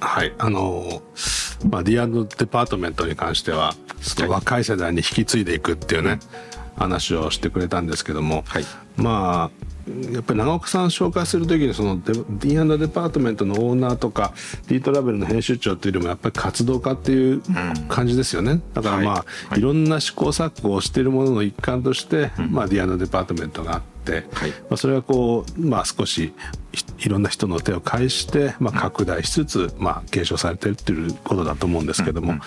はい。あの、まあ、D& デパートメントに関しては、その若い世代に引き継いでいくっていうね、話をしてくれたんですけども、はいまあ、やっぱり長岡さん紹介するときにそのデ D& デパートメントのオーナーとか D トラベルの編集長っていうよりもやっぱり活動家っていう感じですよね、だからまあ、はい。い、ろんな試行錯誤をしているものの一環として、まあ、D& デパートメントがあって、はい。まあ、それはこう、まあ、少しいいろんな人の手を介して、まあ、拡大しつつ、まあ、継承されてるっていうことだと思うんですけども、ま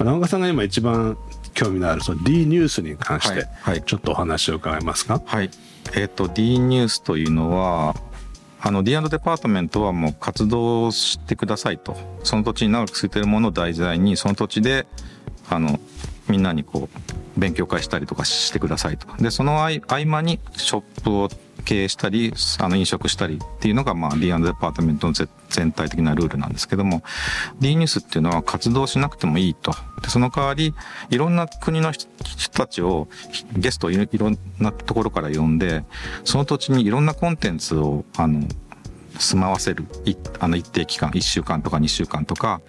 あ、長岡さんが今一番興味のあるその D ニュースに関してはい。はい。ちょっとお話を伺えますか、はい。えっ、と、D ニュースというのは、あの、D& デパートメントはもう活動してくださいと。その土地に長く続いているものを題材に、その土地で、あの、みんなにこう、勉強会したりとかしてくださいと。で、その合間にショップを経営したり、あの、飲食したりっていうのが、まあ、D& デパートメントの全体的なルールなんですけども、D ニュースっていうのは活動しなくてもいいと。で、その代わり、いろんな国の人たちを、ゲストをいろんなところから呼んで、その土地にいろんなコンテンツを、あの、住まわせる、あの一定期間、1週間とか2週間とか、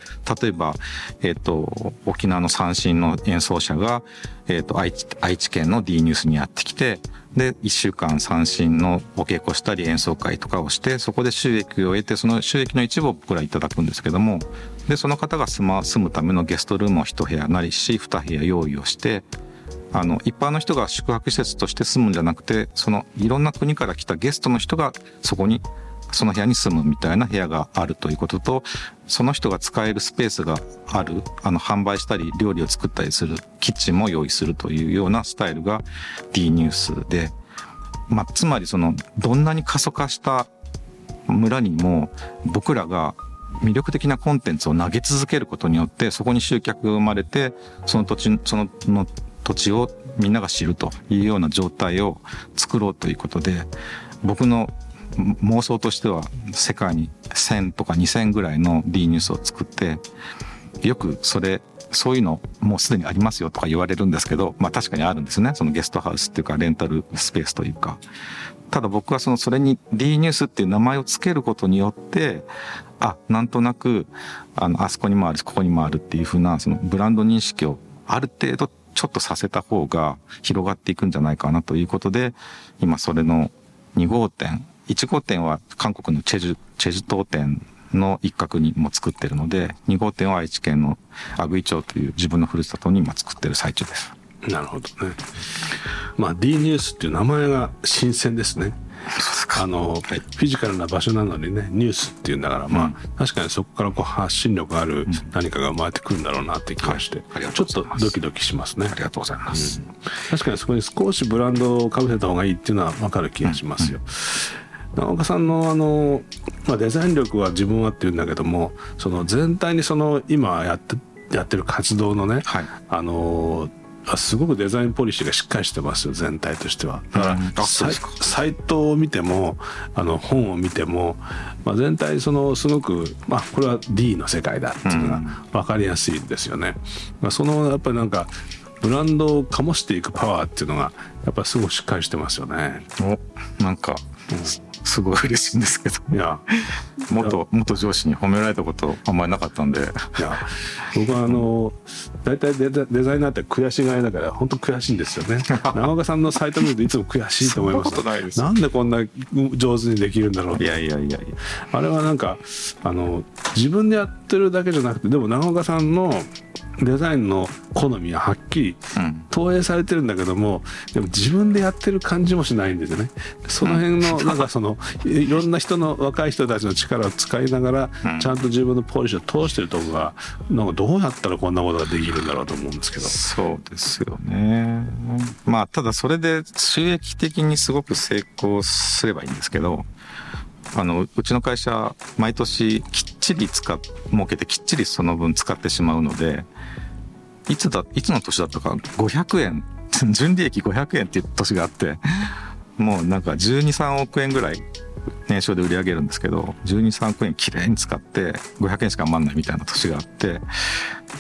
例えば、えっ、と、沖縄の三振の演奏者が、えっ、と愛知、愛知県の D ニュースにやってきて、で、1週間三振のお稽古したり演奏会とかをして、そこで収益を得て、その収益の一部を僕らいただくんですけども、で、その方が住ま、住むためのゲストルームを一部屋なりし、二部屋用意をして、あの、一般の人が宿泊施設として住むんじゃなくて、そのいろんな国から来たゲストの人がそこに、その部屋に住むみたいな部屋があるということと、その人が使えるスペースがある、あの、販売したり料理を作ったりするキッチンも用意するというようなスタイルが D ニュースで、まあ、つまりその、どんなに過疎化した村にも僕らが魅力的なコンテンツを投げ続けることによってそこに集客が生まれてその土地そのの土地をみんなが知るというような状態を作ろうということで僕の妄想としては世界に1000とか2000ぐらいの D ニュースを作ってよくそれそういうのもうすでにありますよとか言われるんですけど、まあ確かにあるんですね。そのゲストハウスっていうかレンタルスペースというか。ただ僕はそのそれに D ニュースっていう名前を付けることによって、あ、なんとなく、あの、あそこにもあるし、ここにもあるっていうふうな、そのブランド認識をある程度ちょっとさせた方が広がっていくんじゃないかなということで、今それの2号店、1号店は韓国のチェジュ、チェジュ島店の一角にも作ってるので、2号店は愛知県の阿久井町という自分のふるさとに今作ってる最中です。なるほどね。まあ D ニュースっていう名前が新鮮ですね。あの、フィジカルな場所なのにね、ニュースっていうんだから、まあ、確かにそこからこう発信力ある何かが生まれてくるんだろうなって気がして、はいちょっとドキドキしますねあ。りがとうございます。確かにそこに少しブランドをかぶせた方がいいっていうのは分かる気がしますよ。長岡さんのあの、まあ、デザイン力は自分はって言うんだけどもその全体にその今やってやってる活動のね、はい。あのあすごくデザインポリシーがしっかりしてますよ全体としては。だから、うんサイトを見てもあの本を見ても、まあ、全体そのすごく、まあ、これは D の世界だっていうのが分かりやすいですよね。まあ、そのやっぱりなんかブランドを醸していくパワーっていうのがやっぱりすごくしっかりしてますよね。お、なんか、すすごい嬉しいんですけど。いや元、元上司に褒められたことあんまりなかったんで。いや僕はあの大体デザデザイナーって悔しがりだから本当悔しいんですよね 長岡さんのサイト見るといつも悔しいと思いますななんでこんな上手にできるんだろういやいやいやいや。あれはなんかあの自分でやってるだけじゃなくてでも長岡さんのデザインの好みははっきりうん。投影されてるんだけどもでも自分でやってる感じもしないんですよねその辺の なんかそのいろんな人の若い人たちの力を使いながらうんちゃんと自分のポリシーを通してるとこがなんかどうやったらこんなことができるんだろうと思うんですけどそうですよね。まあ、ただそれで収益的にすごく成功すればいいんですけど、あの、うちの会社、毎年きっちり使っ、儲けてきっちりその分使ってしまうので、いつだ、いつの年だったか、500円、純利益500円っていう年があって、もうなんか12、3億円ぐらい年商で売り上げるんですけど、12、3億円きれいに使って500円しか余んないみたいな年があって、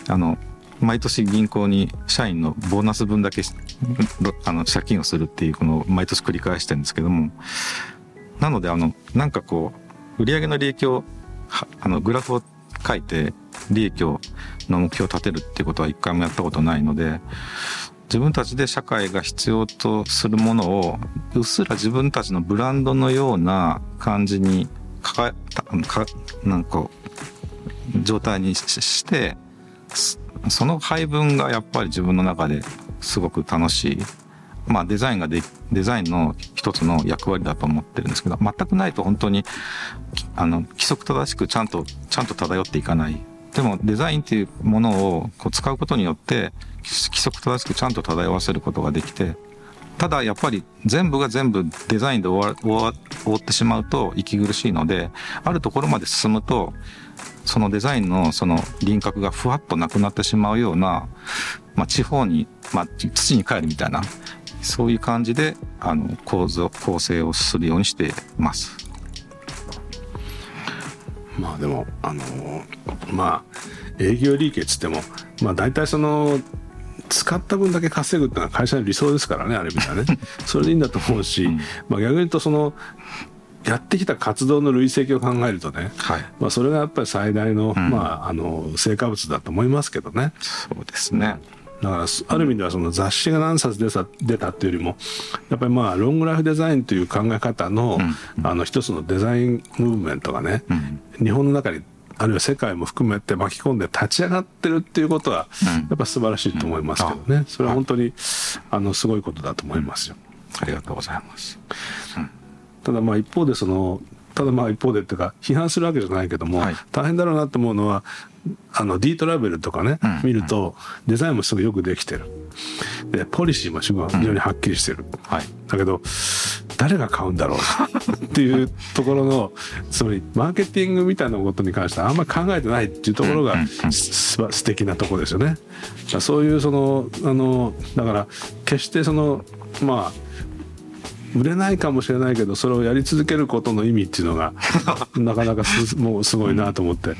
あの、毎年銀行に社員のボーナス分だけあの借金をするっていうこの毎年繰り返してるんですけども、なのであの、なんかこう、売上の利益を、あの、グラフを書いて利益をの目標を立てるっていうことは一回もやったことないので自分たちで社会が必要とするものをうっすら自分たちのブランドのような感じにかかかなんか状態にしてその配分がやっぱり自分の中ですごく楽しい。まあデザインが、デザインの一つの役割だと思ってるんですけど、全くないと本当に、あの、規則正しくちゃんと、ちゃんと漂っていかない。でもデザインっていうものをこう使うことによって規則正しくちゃんと漂わせることができてただやっぱり全部が全部デザインで終わ終わ終わってしまうと息苦しいのであるところまで進むとそのデザインのその輪郭がふわっとなくなってしまうような、まあ、地方に、まあ、土に帰るみたいなそういう感じであの構造構成をするようにしています。まあでもあのまあ営業利益っつってもまあ大体その使った分だけ稼ぐっていうのは会社の理想ですからねある意味ではね それでいいんだと思うし、うん、まあ逆に言うとそのやってきた活動の累積を考えるとね、はい、まあそれがやっぱり最大の、うん、まああの成果物だと思いますけどね。そうですね。だからある意味ではその雑誌が何冊出た出たっていうよりもやっぱりまあロングライフデザインという考え方の,、あの一つのデザインムーブメントがね、日本の中にあるいは世界も含めて巻き込んで立ち上がってるっていうことはやっぱ素晴らしいと思いますけどね、それは本当にあのすごいことだと思いますよ。ありがとうございます。ただまあ一方でそのただまあ一方でっていうか批判するわけじゃないけども、はい、大変だろうなと思うのはあの D トラベルとかね、うん、見るとデザインもすごいよくできてる。でポリシーもすごい非常にはっきりしてる、うんはい、だけど誰が買うんだろうっていうところのつまりマーケティングみたいなことに関してはあんまり考えてないっていうところが素敵なところですよね。そういうそのあのだから決してそのまあ売れないかもしれないけどそれをやり続けることの意味っていうのが なかなかすもうすごいなと思って。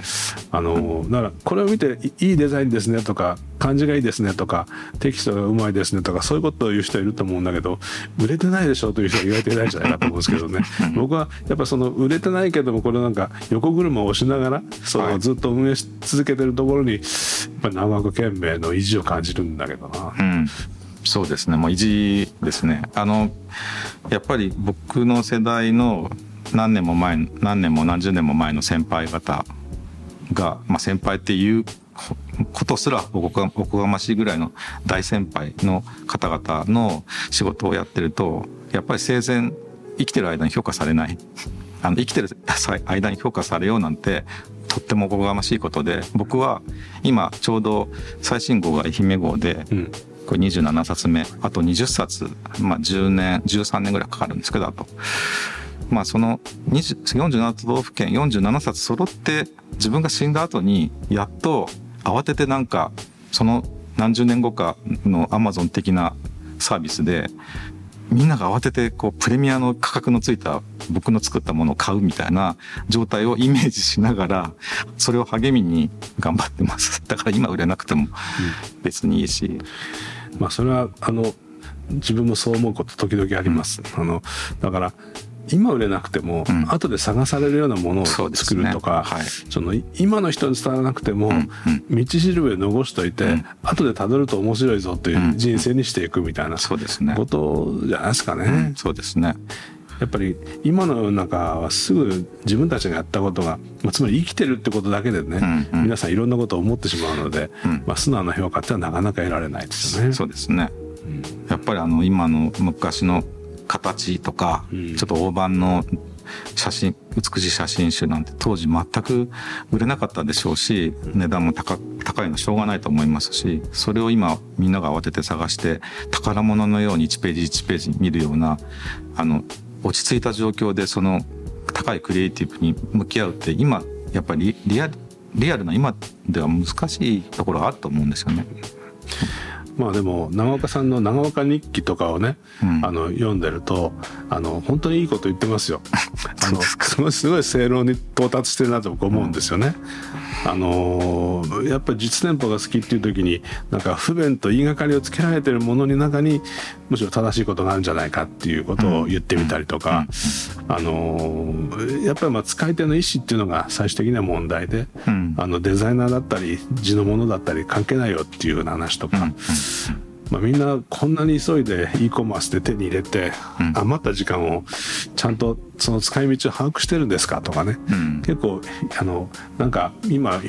あのだからこれを見ていいデザインですねとか感じがいいですねとかテキストがうまいですねとかそういうことを言う人いると思うんだけど売れてないでしょという人は言われてないんじゃないかと思うんですけどね。僕はやっぱその売れてないけどもこれなんか横車を押しながらそのずっと運営し続けてるところにやっぱ長く懸命の意地を感じるんだけどな。うんそうですね。もう意地ですね。あのやっぱり僕の世代の何年も前何年も何十年も前の先輩方が、まあ、先輩っていうことすらおこがましいぐらいの大先輩の方々の仕事をやってるとやっぱり生前生きてる間に評価されない。あの生きてる間に評価されようなんてとってもおこがましいことで僕は今ちょうど最新号が愛媛号で、うん。これ27冊目。あと20冊、まあ、10年13年ぐらいかかるんですけどあと。まあその47都道府県47冊揃って自分が死んだ後にやっと慌ててなんかその何十年後かのアマゾン的なサービスでみんなが慌ててこうプレミアの価格のついた僕の作ったものを買うみたいな状態をイメージしながらそれを励みに頑張ってます。だから今売れなくても別にいいし、まあそれはあの自分もそう思うこと時々あります。うん、あのだから今売れなくても、うん、後で探されるようなものを作るとかそ、ねはい、その今の人に伝わらなくても、うん。うん、道しるべ残しといて、うん、後でたどると面白いぞという人生にしていくみたいなことじゃないですかね。そうですねやっぱり今の世の中はすぐ自分たちがやったことが、まあ、つまり生きてるってことだけでね、うんうん、皆さんいろんなことを思ってしまうので、うん、まあ、素直な評価ってのはなかなか得られないですよね。そうですね、うん、やっぱりあの今の昔の形とか、ちょっと大判の写真美しい写真集なんて当時全く売れなかったでしょうし値段も高高いのしょうがないと思いますしそれを今みんなが慌てて探して宝物のように1ページ1ページ見るようなあの落ち着いた状況でその高いクリエイティブに向き合うって今やっぱりリアルリアルな今では難しいところがあると思うんですよね。まあでも長岡さんの長岡日記とかをね、うん、あの読んでるとあの本当にいいこと言ってますよ。あの すごいすごい正論に到達してるなと僕思うんですよね。うん、あのやっぱり実店舗が好きっていう時になんか不便と言いがかりをつけられてるものに中にむしろ正しいことがあるんじゃないかっていうことを言ってみたりとか、あのやっぱりまあ使い手の意思っていうのが最終的には問題で、うん。あのデザイナーだったり地のものだったり関係ないよっていうような話とか、うんまあ、みんなこんなに急いで e コマースで手に入れて、うん。余った時間をちゃんとその使い道を把握してるんですかとかね、うん。結構あのなんか今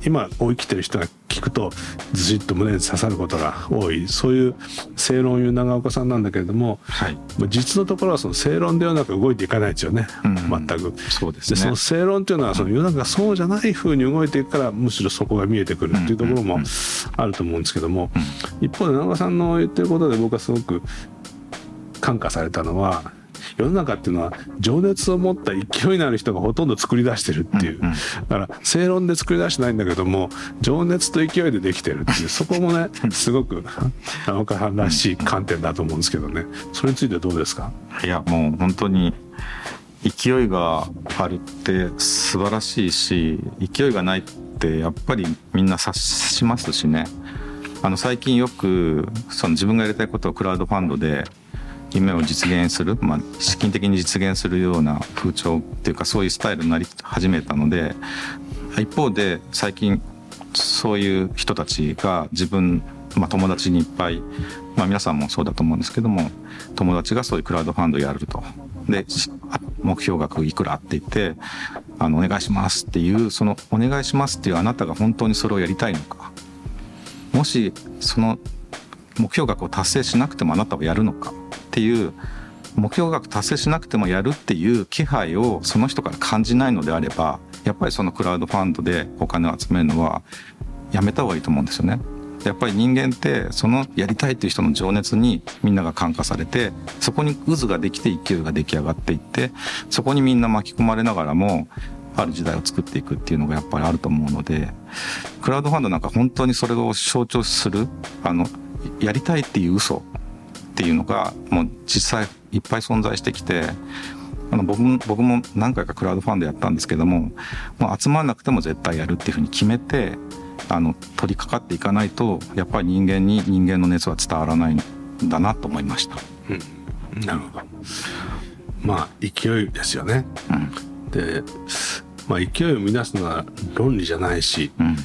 ひ今生きてる人が聞くとずしっと胸に刺さることが多い。そういう正論を言う長岡さんなんだけれどもはい。まあ実のところはその正論で世の中動いていかないですよね、うん。全く。そうですね。でその正論っていうのはその世の中がそうじゃない風に動いていくからむしろそこが見えてくるっていうところもあると思うんですけども一方で長岡さんの言ってることで僕はすごく感化されたのは世の中っていうのは情熱を持った勢いのある人がほとんど作り出してるっていう。だから正論で作り出してないんだけども情熱と勢いでできてる。っていうそこもねすごく長岡さんらしい観点だと思うんですけどね。それについてどうですか？いやもう本当に勢いがあるって素晴らしいし勢いがないってやっぱりみんな察しますしね。あの最近よくその自分がやりたいことをクラウドファンドで夢を実現する、まあ、資金的に実現するような風潮っていうかそういうスタイルになり始めたので一方で最近そういう人たちが自分、まあ、友達にいっぱい、まあ、皆さんもそうだと思うんですけども友達がそういうクラウドファンドやると。で目標額いくらって言ってあのお願いしますっていうそのお願いしますっていうあなたが本当にそれをやりたいのか。もしその目標額を達成しなくてもあなたはやるのか。っていう目標額達成しなくてもやるっていう気配をその人から感じないのであればやっぱりそのクラウドファンドでお金を集めるのはやめた方がいいと思うんですよね。やっぱり人間ってそのやりたいっていう人の情熱にみんなが感化されてそこに渦ができて勢いが出来上がっていってそこにみんな巻き込まれながらもある時代を作っていくっていうのがやっぱりあると思うのでクラウドファンドなんか本当にそれを象徴するあのやりたいっていう嘘っていうのがもう実際いっぱい存在してきてあの僕も僕も何回かクラウドファンドやったんですけどももう集まらなくても絶対やるっていうふうに決めてあの取り掛かっていかないとやっぱり人間に人間の熱は伝わらないんだなと思いました。なるほど。まあ勢いですよね。うん。で、まあ、勢いを生み出すのは論理じゃないしうん。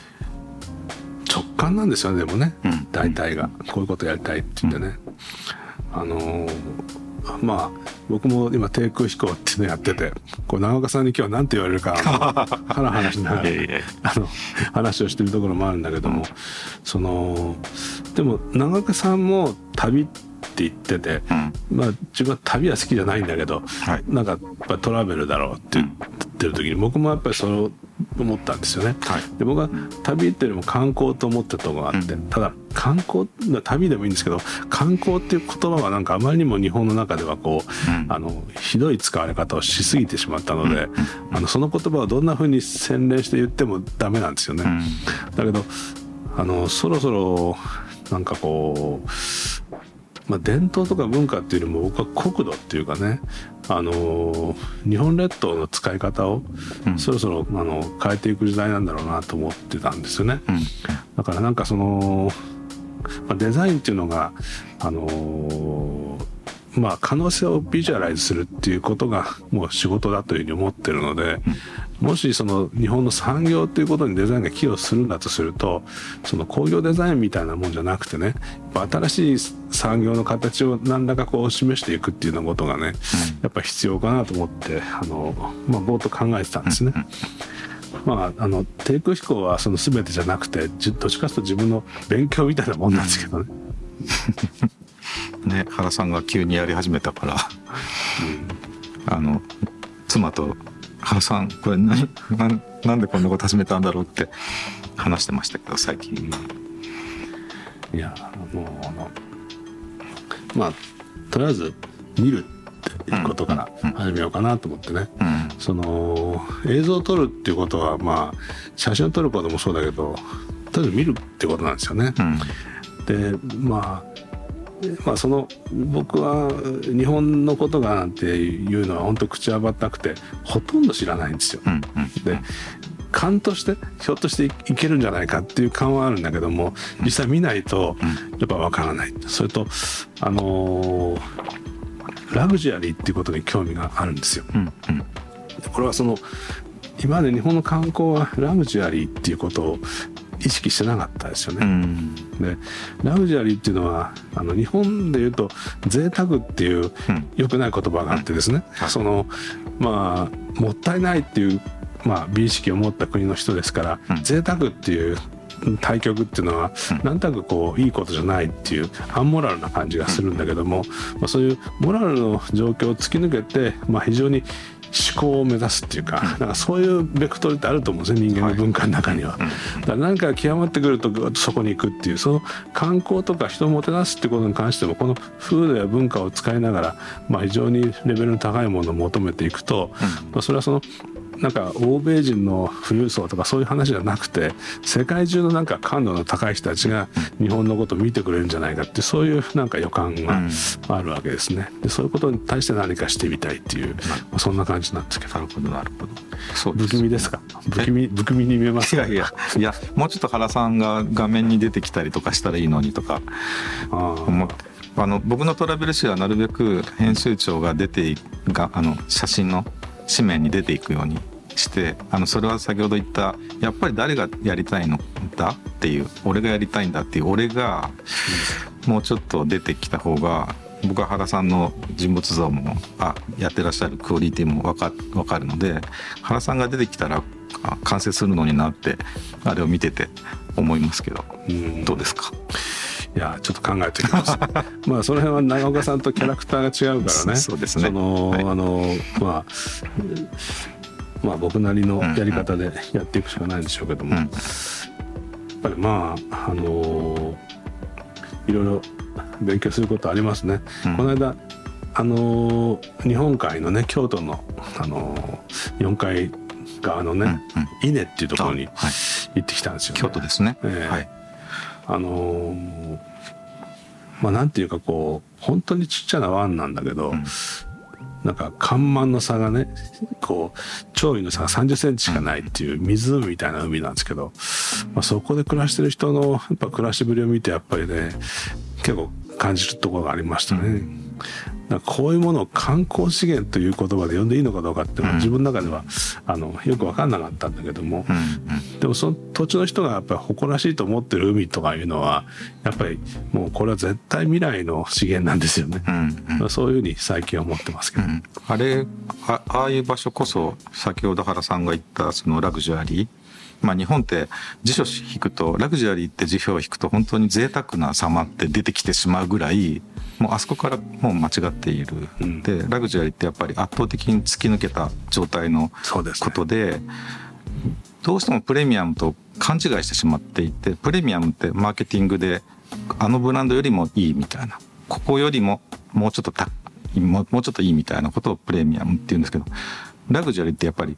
直感なんですよねでもね、うん。大体が。こういうことやりたいって言ってね、あのーまあ僕も今低空飛行っていうのやっててこう長岡さんに今日は何て言われるかあのはらはらしながらあの話をしてるところもあるんだけども、そのでも長岡さんも旅って言ってて、うん。まあ自分は旅は好きじゃないんだけど、はい。なんかやっぱトラベルだろうって言ってる時に僕もやっぱりそれを思ったんですよね。はい。で僕は旅っていうよりも観光と思ってたところがあって、うん。ただ観光旅でもいいんですけど観光っていう言葉はなんかあまりにも日本の中ではこう、うん。あのひどい使われ方をしすぎてしまったので、あのその言葉をどんな風に洗練して言ってもダメなんですよね。うん。だけどあのそろそろなんかこう、まあ、伝統とか文化っていうよりも僕は国土っていうかねあの日本列島の使い方をうんそろそろあの変えていく時代なんだろうなと思ってたんですよね。うんだからなんかその、まあ、デザインっていうのがあのまあ可能性をビジュアライズするっていうことがもう仕事だというふうに思ってるので、もしその日本の産業っていうことにデザインが寄与するんだとするとその工業デザインみたいなもんじゃなくてねやっぱ新しい産業の形を何らかこう示していくっていうようなことがね、やっぱ必要かなと思ってあの、まあ、ぼーっと考えてたんですね。まあ、あの低空飛行はその全てじゃなくてじどっちかというと自分の勉強みたいなもんなんですけどね。ね原さんが急にやり始めたからあの妻と「原さんこれ何なんなんでこんなこと始めたんだろう?」って話してましたけど最近。いやもうあのまあとりあえず見るっていうことから始めようかなと思ってね。うんその映像を撮るっていうことはまあ写真を撮ることもそうだけどとりあえず見るってことなんですよね。うんでまあまあその僕は日本のことがなんていうのは本当口はばったくてほとんど知らないんですよ。うんで勘としてひょっとしていけるんじゃないかっていう勘はあるんだけども実際見ないとやっぱわからない。それとあのーラグジュアリーっていうことに興味があるんですよ。うんうんこれはその今まで日本の観光はラグジュアリーっていうことを意識してなかったですようね。ん。でラグジュアリーっていうのはあの日本で言うと贅沢っていううん。良くない言葉があってですね、はい。そのまあもったいないっていう、まあ、美意識を持った国の人ですから、うん。贅沢っていう対極っていうのは、うん。なんとなくこういいことじゃないっていうアンモラルな感じがするんだけども、まあ、そういうモラルの状況を突き抜けて、まあ、非常に思考を目指すっていうか,、なんかそういうベクトルってあると思うんですね人間の文化の中には。だから何か極まってくるとそこに行くっていうその観光とか人をもてなすってことに関してもこの風土や文化を使いながら、まあ、非常にレベルの高いものを求めていくと、まあ、それはそのなんか欧米人の富裕層とかそういう話じゃなくて世界中のなんか感度の高い人たちが日本のことを見てくれるんじゃないかってそういうなんか予感があるわけですね。でそういうことに対して何かしてみたいっていう、まあ、そんな感じなんですけどなるほどなるほどそう不気味ですか？不気味不気味に見えますか？いやいやいやもうちょっと原さんが画面に出てきたりとかしたらいいのにとか。あ。思って。あの僕のトラベル誌はなるべく編集長が出ていがあの写真の紙面に出ていくようにしてあのそれは先ほど言ったやっぱり誰がやりたいのだっていう俺がやりたいんだっていう俺がもうちょっと出てきた方が僕は原さんの人物像もあやってらっしゃるクオリティも分か分かるので原さんが出てきたらあ完成するのになってあれを見てて思いますけどうん。どうですか？いやちょっと考えておきます。まあその辺は長岡さんとキャラクターが違うからね。そうですね。その、はい。あのまあまあ僕なりのやり方でやっていくしかないんでしょうけども、うん。やっぱりまああのいろいろ勉強することありますね、うん。この間あの日本海のね京都のあの日本海側のね、伊根っていうところに行ってきたんですよ、ね、京都ですね、ええ。はいあのーまあなんていうかこう本当にちっちゃな湾なんだけど、んなんか干満の差がねこう潮位の差が3 0センチしかないっていう湖みたいな海なんですけど、まあ、そこで暮らしてる人のやっぱ暮らしぶりを見てやっぱりね結構感じるところがありましたね。うんこういうものを観光資源という言葉で呼んでいいのかどうかっていうのはうん。自分の中ではあのよく分かんなかったんだけども、うんうん。でもその土地の人がやっぱり誇らしいと思ってる海とかいうのはやっぱりもうこれは絶対未来の資源なんですよね。うんうん。まあそういうふうに最近は思ってますけど。うん。あれあああいう場所こそ先ほど原さんが言ったそのラグジュアリー。まあ日本って辞書引くとラグジュアリーって辞表を引くと本当に贅沢な様って出てきてしまうぐらいもうあそこからもう間違っている、うん。でラグジュアリーってやっぱり圧倒的に突き抜けた状態のことでどうしてもプレミアムと勘違いしてしまっていてプレミアムってマーケティングであのブランドよりもいいみたいな。ここよりももうちょっとたもうもうちょっといいみたいなことをプレミアムって言うんですけどラグジュアリーってやっぱり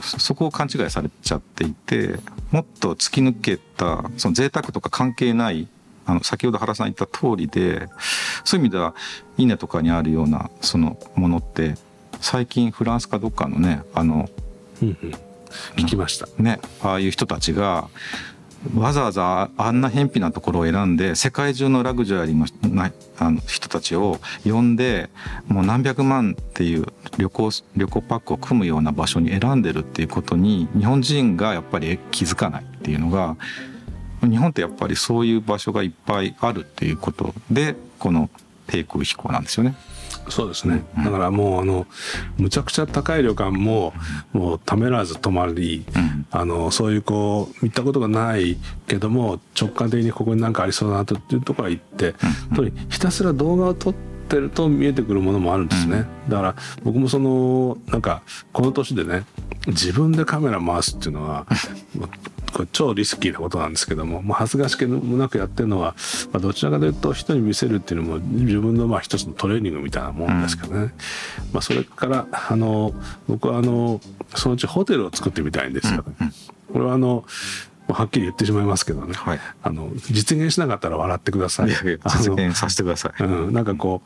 そそこを勘違いされちゃっていてもっと突き抜けたその贅沢とか関係ないあの先ほど原さん言った通りでそういう意味では稲とかにあるようなそのものって最近フランスかどっかのねあのうんうん聞きました。ね、ああいう人たちがわざわざあんな偏僻なところを選んで世界中のラグジュアリーのなあの人たちを呼んでもう何百万っていう旅行旅行パックを組むような場所に選んでるっていうことに日本人がやっぱり気づかないっていうのが日本ってやっぱりそういう場所がいっぱいあるっていうことでこの低空飛行なんですよね。そうですね。だからもうあのむちゃくちゃ高い旅館ももうためらわず泊まり、うんあのそういうこう見たことがないけども直感的にここに何かありそうだなというところへ行って、とにひたすら動画を撮ってると見えてくるものもあるんですね。だから僕もそのなんかこの年でね自分でカメラ回すっていうのは これ超リスキーなことなんですけども、まあ、恥ずかしげもなくやってるのは、まあ、どちらかというと人に見せるっていうのも自分のまあ一つのトレーニングみたいなもんですけどね、まあ、それからあの僕はあのそのうちホテルを作ってみたいんですよね。これはあのはっきり言ってしまいますけどね、はいあの実現しなかったら笑ってください。いやいや実現させてください。うん、なんかこ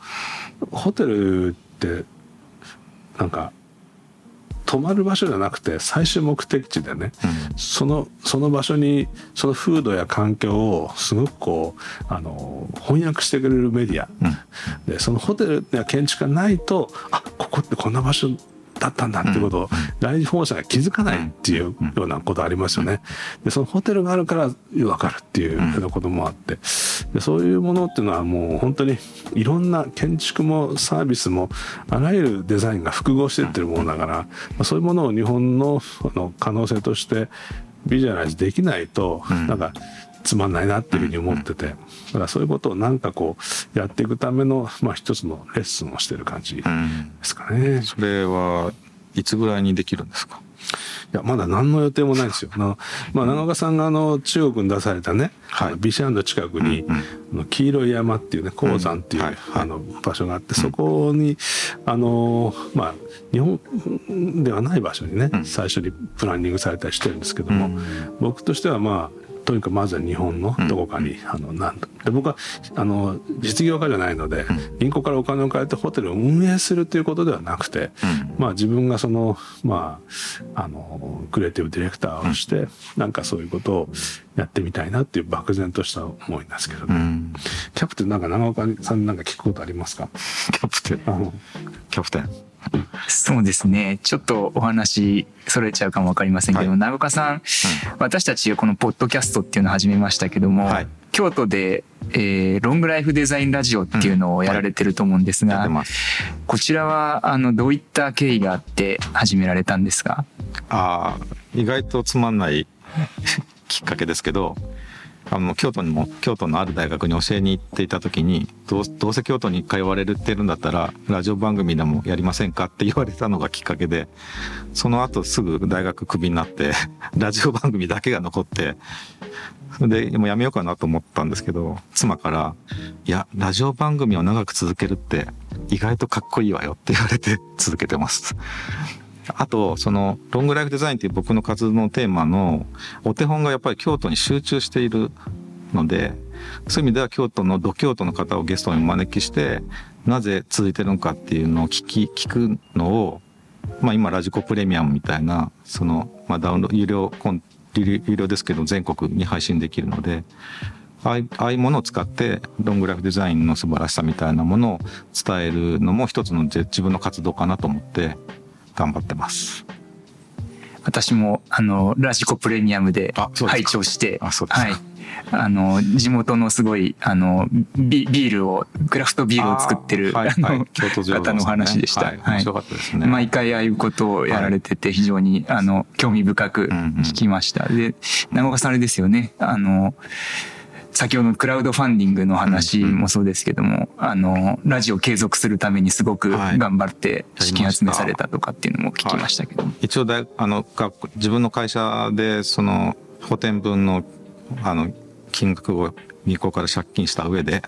うホテルってなんか泊まる場所じゃなくて最終目的地でね、うん、そのその場所にその風土や環境をすごくこうあの翻訳してくれるメディア、うん、でそのホテルや建築がないとあここってこんな場所だったんだっていうことを来訪者が気づかないっていうようなことありますよね。でそのホテルがあるから分かるっていうようなこともあって。でそういうものっていうのはもう本当にいろんな建築もサービスもあらゆるデザインが複合していってるものだからそういうものを日本のの可能性としてビジュアライズできないと、なんかつまんないなっていうふうに思ってて、だからそういうことをなんかこうやっていくための、まあ、一つのレッスンをしてる感じですかね。うん、それはいつぐらいにできるんですか？いや、まだ何の予定もないですよ。あのまあ、長岡さんがあの中国に出されたね、はい、ビシャンド近くに、うん、黄色い山っていうね、鉱山っていう、はい、あの場所があって、そこに、あの、まあ、日本ではない場所にね、最初にプランニングされたりしてるんですけども、僕としてはまあ、とにかくまずは日本のどこかに、うん、あのなんで僕はあの実業家じゃないので、うん、銀行からお金を借りてホテルを運営するということではなくて、うん、まあ自分がそのまああのクリエイティブディレクターをして、うん、なんかそういうことをやってみたいなっていう漠然とした思いなんですけどね、キャプテンなんか長岡さんなんか聞くことありますか？キャプテン。キャプテンそうですね。ちょっとお話それちゃうかもわかりませんけど、はい、長岡さん、うん、私たちこのポッドキャストっていうのを始めましたけども、はい、京都で、えー、ロングライフデザインラジオっていうのをやられてると思うんですが、うん。はい、こちらはあのどういった経緯があって始められたんですか？ああ、意外とつまんない きっかけですけど、あの京都にも京都のある大学に教えに行っていた時にどうどうせ京都に通われるってるんだったらラジオ番組でもやりませんかって言われたのがきっかけでその後すぐ大学クビになって ラジオ番組だけが残ってそれでもうやめようかなと思ったんですけど妻から「いやラジオ番組を長く続けるって意外とかっこいいわよ」って言われて続けてます。あと、その、ロングライフデザインっていう僕の活動のテーマのお手本がやっぱり京都に集中しているので、そういう意味では京都の、土京都の方をゲストにお招きして、なぜ続いてるのかっていうのを聞き、聞くのを、まあ今ラジコプレミアムみたいな、その、まあダウンロード、有料コン、有料ですけど全国に配信できるので、ああいうものを使ってロングライフデザインの素晴らしさみたいなものを伝えるのも一つの自分の活動かなと思って頑張ってます。私もあのラジコプレミアムで拝聴して、あそうですはい、あの地元のすごいあのビビールをクラフトビールを作ってるあ、はいはい、方の話でした。はい、面白かったですね。毎回ああいうことをやられてて非常にあの興味深く聞きました。で長岡さんあれですよね。あの先ほどのクラウドファンディングの話もそうですけども、うん、あの、ラジオ継続するためにすごく頑張って資金集めされたとかっていうのも聞きましたけど、はい、一応だ、あの、自分の会社で、その、補填分の、あの、金額を銀行から借金した上で、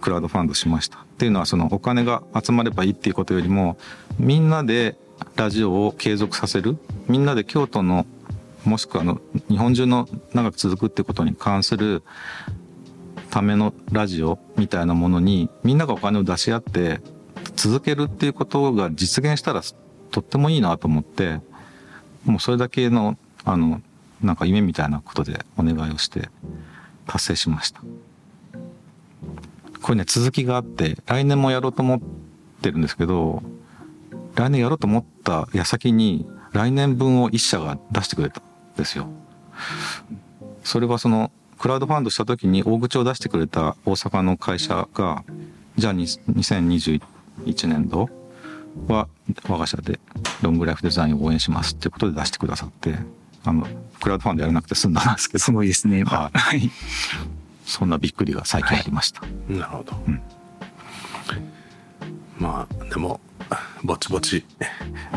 クラウドファンドしました。っていうのは、そのお金が集まればいいっていうことよりも、みんなでラジオを継続させる。みんなで京都のもしくはの日本中の長く続くってことに関するためのラジオみたいなものにみんながお金を出し合って続けるっていうことが実現したらとってもいいなと思ってもうそれだけのあのなんか夢みたいなことでお願いをして達成しました。これね続きがあって来年もやろうと思ってるんですけど来年やろうと思った矢先に来年分を一社が出してくれたんですよ。それはそのクラウドファンドした時に大口を出してくれた大阪の会社が、じゃあ2021年度は我が社でロングライフデザインを応援しますっていうことで出してくださって、あの、クラウドファンドやらなくて済んだんですけど。すごいですね。はい。そんなびっくりが最近ありました。はい、なるほど。うん、まあ、でも、ぼちぼち、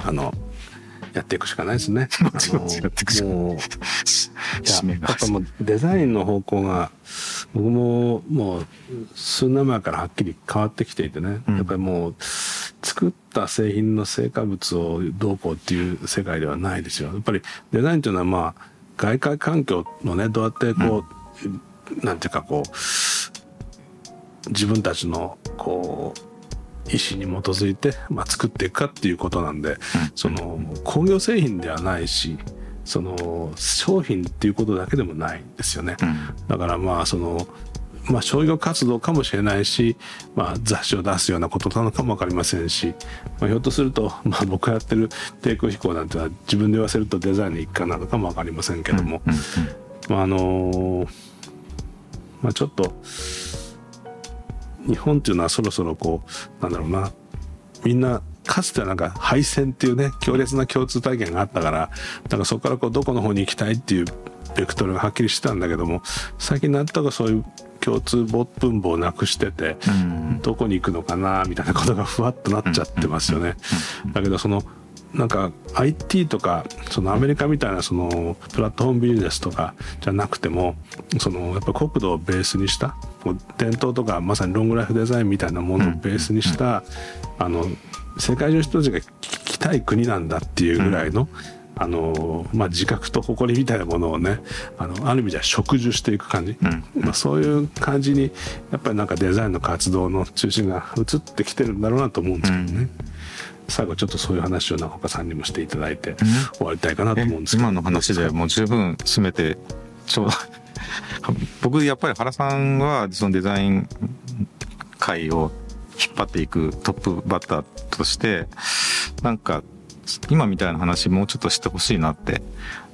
あの、やっていくしかないですね。もちろんやっていくしかない。もう、やっぱもうデザインの方向が、僕ももう数年前からはっきり変わってきていてね、うん、やっぱりもう、作った製品の成果物をどうこうっていう世界ではないですよ。やっぱりデザインというのはまあ、外界環境のね、どうやってこう、うん、なんていうかこう、自分たちのこう、意思に基づいて、まあ、作っていくかっていうことなんで、その工業製品ではないしその商品っていうことだけでもないんですよね。だからまあそのまあ、商業活動かもしれないし、まあ、雑誌を出すようなことなのかも分かりませんし、まあ、ひょっとすると、まあ、僕がやってる低空飛行なんてのは自分で言わせるとデザインの一環なのかも分かりませんけども、まああのまあ、ちょっと日本っていうのはそろそろこうなんだろうな。みんなかつてはなんか敗戦っていうね強烈な共通体験があったからなんかそこからこうどこの方に行きたいっていうベクトルがはっきりしてたんだけども最近なんとかそういう共通分母をなくしてて、うん、どこに行くのかなみたいなことがふわっとなっちゃってますよね。だけどそのなんか IT とかそのアメリカみたいなそのプラットフォームビジネスとかじゃなくてもそのやっぱ国土をベースにした伝統とかまさにロングライフデザインみたいなものをベースにしたあの世界中の人たちが聞きたい国なんだっていうぐらいの、あのまあ、自覚と誇りみたいなものをねあのある意味じゃ植樹していく感じ、うん、まあ、そういう感じにやっぱりなんかデザインの活動の中心が移ってきてるんだろうなと思うんですけどね。うん最後ちょっとそういう話を中岡さんにもしていただいて終わりたいかなと思うんですけど、今の話でもう十分締めてちょうど 僕やっぱり原さんはそのデザイン界を引っ張っていくトップバッターとしてなんか今みたいな話もうちょっとしてほしいなって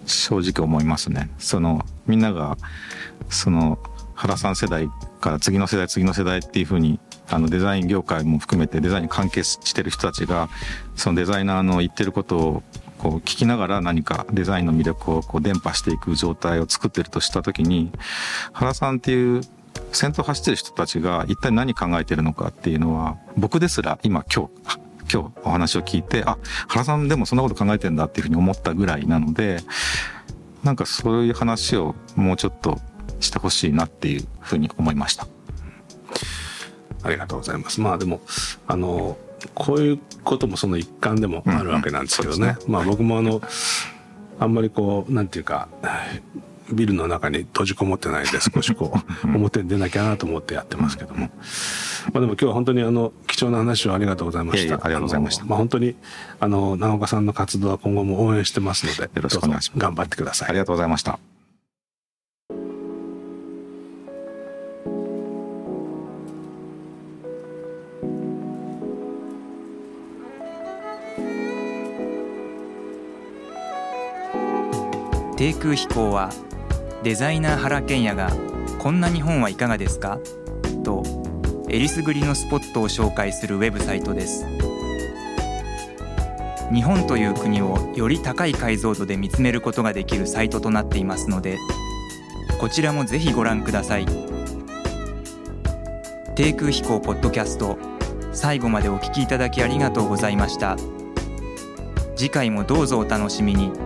正直思いますね。そのみんながその原さん世代から次の世代次の世代っていうふうにあのデザイン業界も含めてデザインに関係してる人たちがそのデザイナーの言ってることをこう聞きながら何かデザインの魅力をこう伝播していく状態を作ってるとした時に原さんっていう先頭走ってる人たちが一体何考えてるのかっていうのは僕ですら今今日今日お話を聞いてあ原さんでもそんなこと考えてんだっていうふうに思ったぐらいなのでなんかそういう話をもうちょっとしてほしいなっていうふうに思いました。ありがとうございます。まあでも、あの、こういうこともその一環でもあるわけなんですけどね。うんうん、ねまあ僕もあの、あんまりこう、なんていうか、ビルの中に閉じこもってないで少しこう、表に出なきゃなと思ってやってますけども。まあでも今日は本当にあの、貴重な話をありがとうございました。ありがとうございました。まあ本当に、あの、長岡さんの活動は今後も応援してますので、よろしくお願いします。頑張ってください。ありがとうございました。低空飛行はデザイナー原賢也が「こんな日本はいかがですか?」とえりすぐりのスポットを紹介するウェブサイトです日本という国をより高い解像度で見つめることができるサイトとなっていますのでこちらもぜひご覧ください低空飛行ポッドキャスト最後までお聞きいただきありがとうございました次回もどうぞお楽しみに。